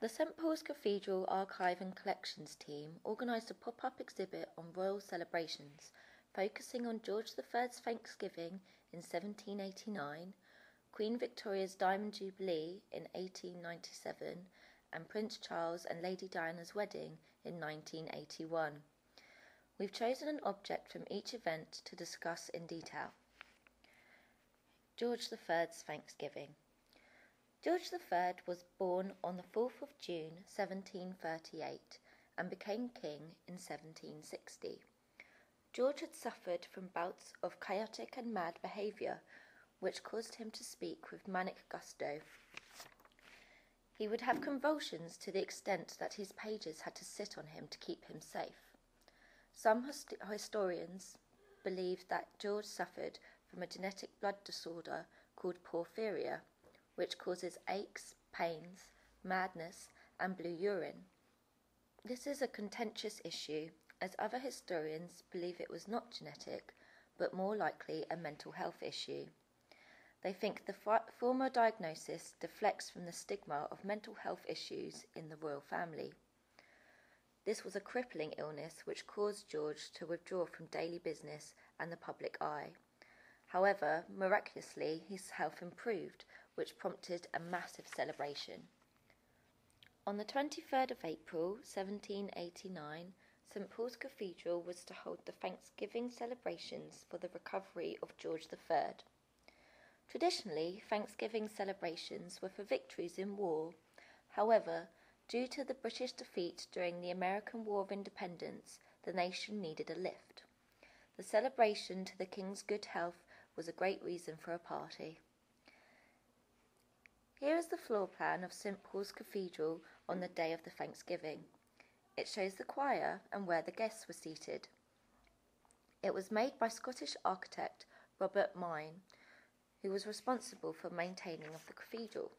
The St Paul's Cathedral Archive and Collections team organised a pop up exhibit on royal celebrations, focusing on George III's Thanksgiving in 1789, Queen Victoria's Diamond Jubilee in 1897, and Prince Charles and Lady Diana's wedding in 1981. We've chosen an object from each event to discuss in detail. George III's Thanksgiving. George III was born on the 4th of June 1738 and became king in 1760. George had suffered from bouts of chaotic and mad behaviour, which caused him to speak with manic gusto. He would have convulsions to the extent that his pages had to sit on him to keep him safe. Some hist- historians believe that George suffered from a genetic blood disorder called porphyria, which causes aches, pains, madness, and blue urine. This is a contentious issue, as other historians believe it was not genetic, but more likely a mental health issue. They think the former diagnosis deflects from the stigma of mental health issues in the royal family. This was a crippling illness which caused George to withdraw from daily business and the public eye. However, miraculously, his health improved, which prompted a massive celebration. On the 23rd of April 1789, St Paul's Cathedral was to hold the Thanksgiving celebrations for the recovery of George III. Traditionally, Thanksgiving celebrations were for victories in war. However, due to the British defeat during the American War of Independence, the nation needed a lift. The celebration to the King's good health was a great reason for a party. Here is the floor plan of St Paul's Cathedral on the day of the Thanksgiving. It shows the choir and where the guests were seated. It was made by Scottish architect Robert Mylne, who was responsible for maintaining of the cathedral.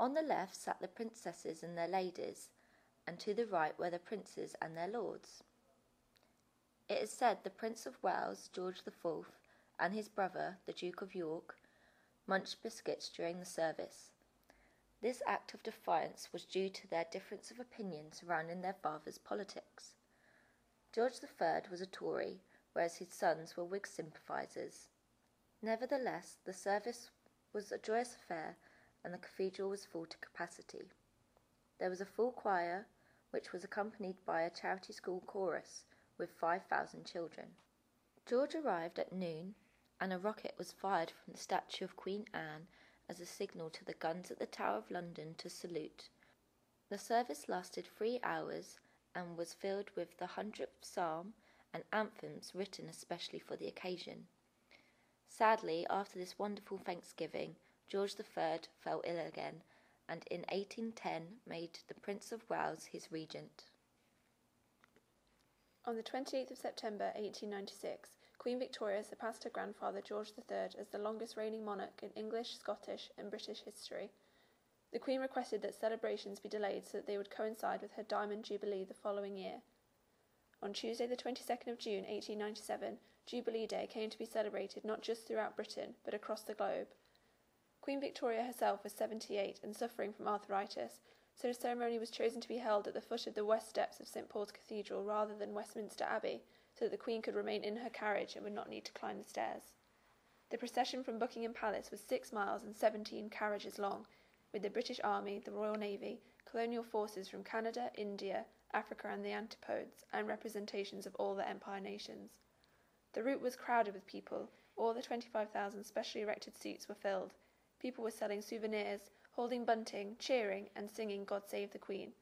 On the left sat the princesses and their ladies, and to the right were the princes and their lords. It is said the Prince of Wales, George IV, and his brother, the Duke of York, munched biscuits during the service. This act of defiance was due to their difference of opinion surrounding their father's politics. George III was a Tory, whereas his sons were Whig sympathisers. Nevertheless, the service was a joyous affair and the cathedral was full to capacity. There was a full choir, which was accompanied by a charity school chorus with 5,000 children. George arrived at noon, and a rocket was fired from the statue of Queen Anne as a signal to the guns at the Tower of London to salute. The service lasted three hours and was filled with the hundredth psalm and anthems written especially for the occasion. Sadly, after this wonderful Thanksgiving, George III fell ill again, and in 1810 made the Prince of Wales his regent. On the 28th of September 1896, Queen Victoria surpassed her grandfather George III as the longest reigning monarch in English, Scottish, and British history. The Queen requested that celebrations be delayed so that they would coincide with her Diamond Jubilee the following year. On Tuesday, the 22nd of June 1897, Jubilee Day came to be celebrated not just throughout Britain, but across the globe. Queen Victoria herself was 78 and suffering from arthritis, so the ceremony was chosen to be held at the foot of the west steps of St Paul's Cathedral rather than Westminster Abbey, so that the Queen could remain in her carriage and would not need to climb the stairs. The procession from Buckingham Palace was six miles and 17 carriages long, with the British Army, the Royal Navy, colonial forces from Canada, India, Africa, and the Antipodes, and representations of all the Empire nations. The route was crowded with people. All the 25,000 specially erected seats were filled. People were selling souvenirs, holding bunting, cheering, and singing God Save the Queen.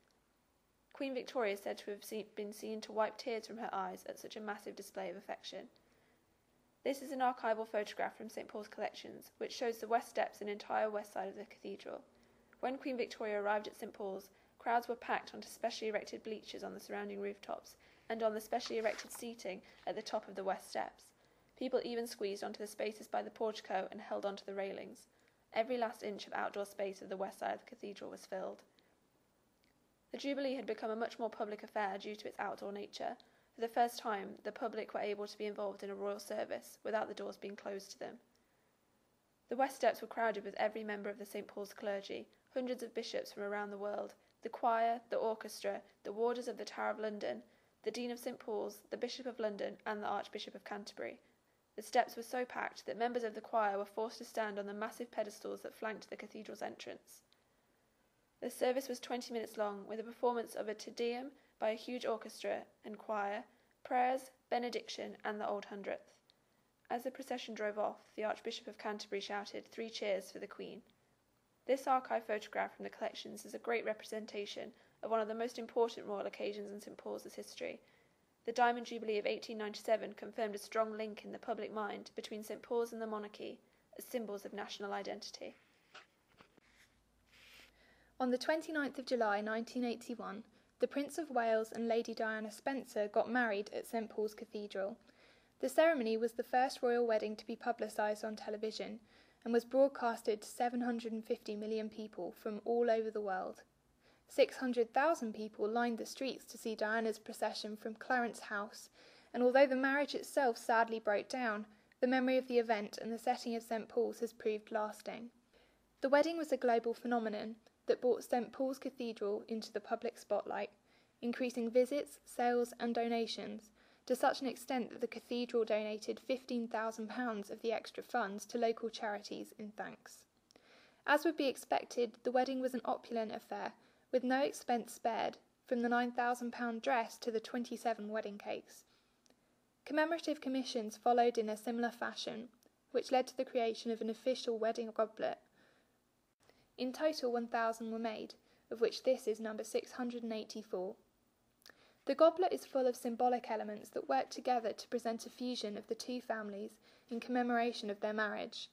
Queen Victoria is said to have seen, been seen to wipe tears from her eyes at such a massive display of affection. This is an archival photograph from St Paul's collections, which shows the west steps and entire west side of the cathedral. When Queen Victoria arrived at St Paul's, crowds were packed onto specially erected bleachers on the surrounding rooftops and on the specially erected seating at the top of the west steps. People even squeezed onto the spaces by the portico and held onto the railings. Every last inch of outdoor space of the west side of the cathedral was filled. The Jubilee had become a much more public affair due to its outdoor nature. For the first time, the public were able to be involved in a royal service without the doors being closed to them. The west steps were crowded with every member of the St Paul's clergy. hundreds of bishops from around the world, the choir, the orchestra, the warders of the Tower of London, the Dean of St Paul's, the Bishop of London, and the Archbishop of Canterbury. The steps were so packed that members of the choir were forced to stand on the massive pedestals that flanked the cathedral's entrance. The service was 20 minutes long, with a performance of a Te Deum by a huge orchestra and choir, prayers, benediction, and the Old Hundredth. As the procession drove off, the Archbishop of Canterbury shouted three cheers for the Queen. This archive photograph from the collections is a great representation of one of the most important royal occasions in St Paul's history. The Diamond Jubilee of 1897 confirmed a strong link in the public mind between St Paul's and the monarchy as symbols of national identity. On the 29th of July 1981, the Prince of Wales and Lady Diana Spencer got married at St Paul's Cathedral. The ceremony was the first royal wedding to be publicised on television and was broadcasted to 750 million people from all over the world. 600,000 people lined the streets to see Diana's procession from Clarence House, and although the marriage itself sadly broke down, the memory of the event and the setting of St Paul's has proved lasting. The wedding was a global phenomenon that brought St Paul's Cathedral into the public spotlight, increasing visits, sales, and donations to such an extent that the cathedral donated £15,000 of the extra funds to local charities in thanks. As would be expected, the wedding was an opulent affair, with no expense spared, from the £9,000 dress to the 27 wedding cakes. Commemorative commissions followed in a similar fashion, which led to the creation of an official wedding goblet. In total, 1,000 were made, of which this is number 684. The goblet is full of symbolic elements that work together to present a fusion of the two families in commemoration of their marriage.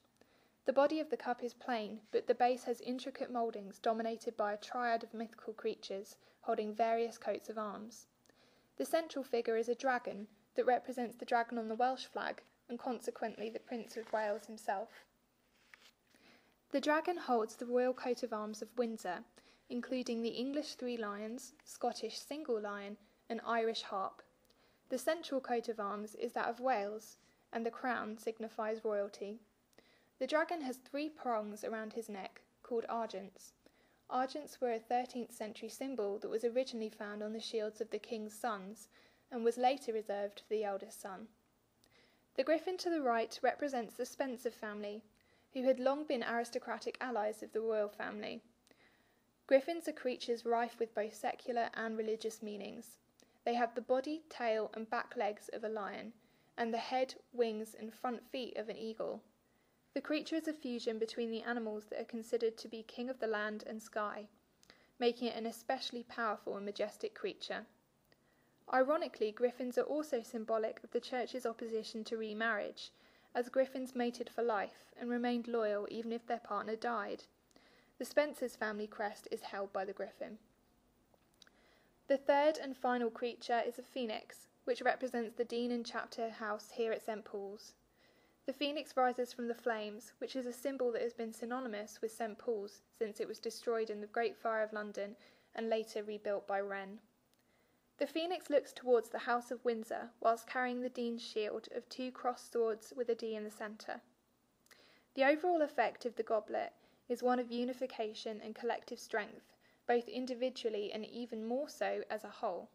The body of the cup is plain, but the base has intricate mouldings dominated by a triad of mythical creatures holding various coats of arms. The central figure is a dragon that represents the dragon on the Welsh flag and consequently the Prince of Wales himself. The dragon holds the royal coat of arms of Windsor, including the English three lions, Scottish single lion, and Irish harp. The central coat of arms is that of Wales, and the crown signifies royalty. The dragon has three prongs around his neck, called argents. Argents were a 13th century symbol that was originally found on the shields of the king's sons and was later reserved for the eldest son. The griffin to the right represents the Spencer family, who had long been aristocratic allies of the royal family. Griffins are creatures rife with both secular and religious meanings. They have the body, tail, and back legs of a lion, and the head, wings, and front feet of an eagle. The creature is a fusion between the animals that are considered to be king of the land and sky, making it an especially powerful and majestic creature. Ironically, griffins are also symbolic of the Church's opposition to remarriage, as griffins mated for life and remained loyal even if their partner died. The Spencers family crest is held by the griffin. The third and final creature is a phoenix, which represents the dean and chapter house here at St Paul's. The phoenix rises from the flames, which is a symbol that has been synonymous with St Paul's since it was destroyed in the Great Fire of London and later rebuilt by Wren. The phoenix looks towards the House of Windsor whilst carrying the Dean's shield of two crossed swords with a D in the centre. The overall effect of the goblet is one of unification and collective strength both individually and even more so as a whole.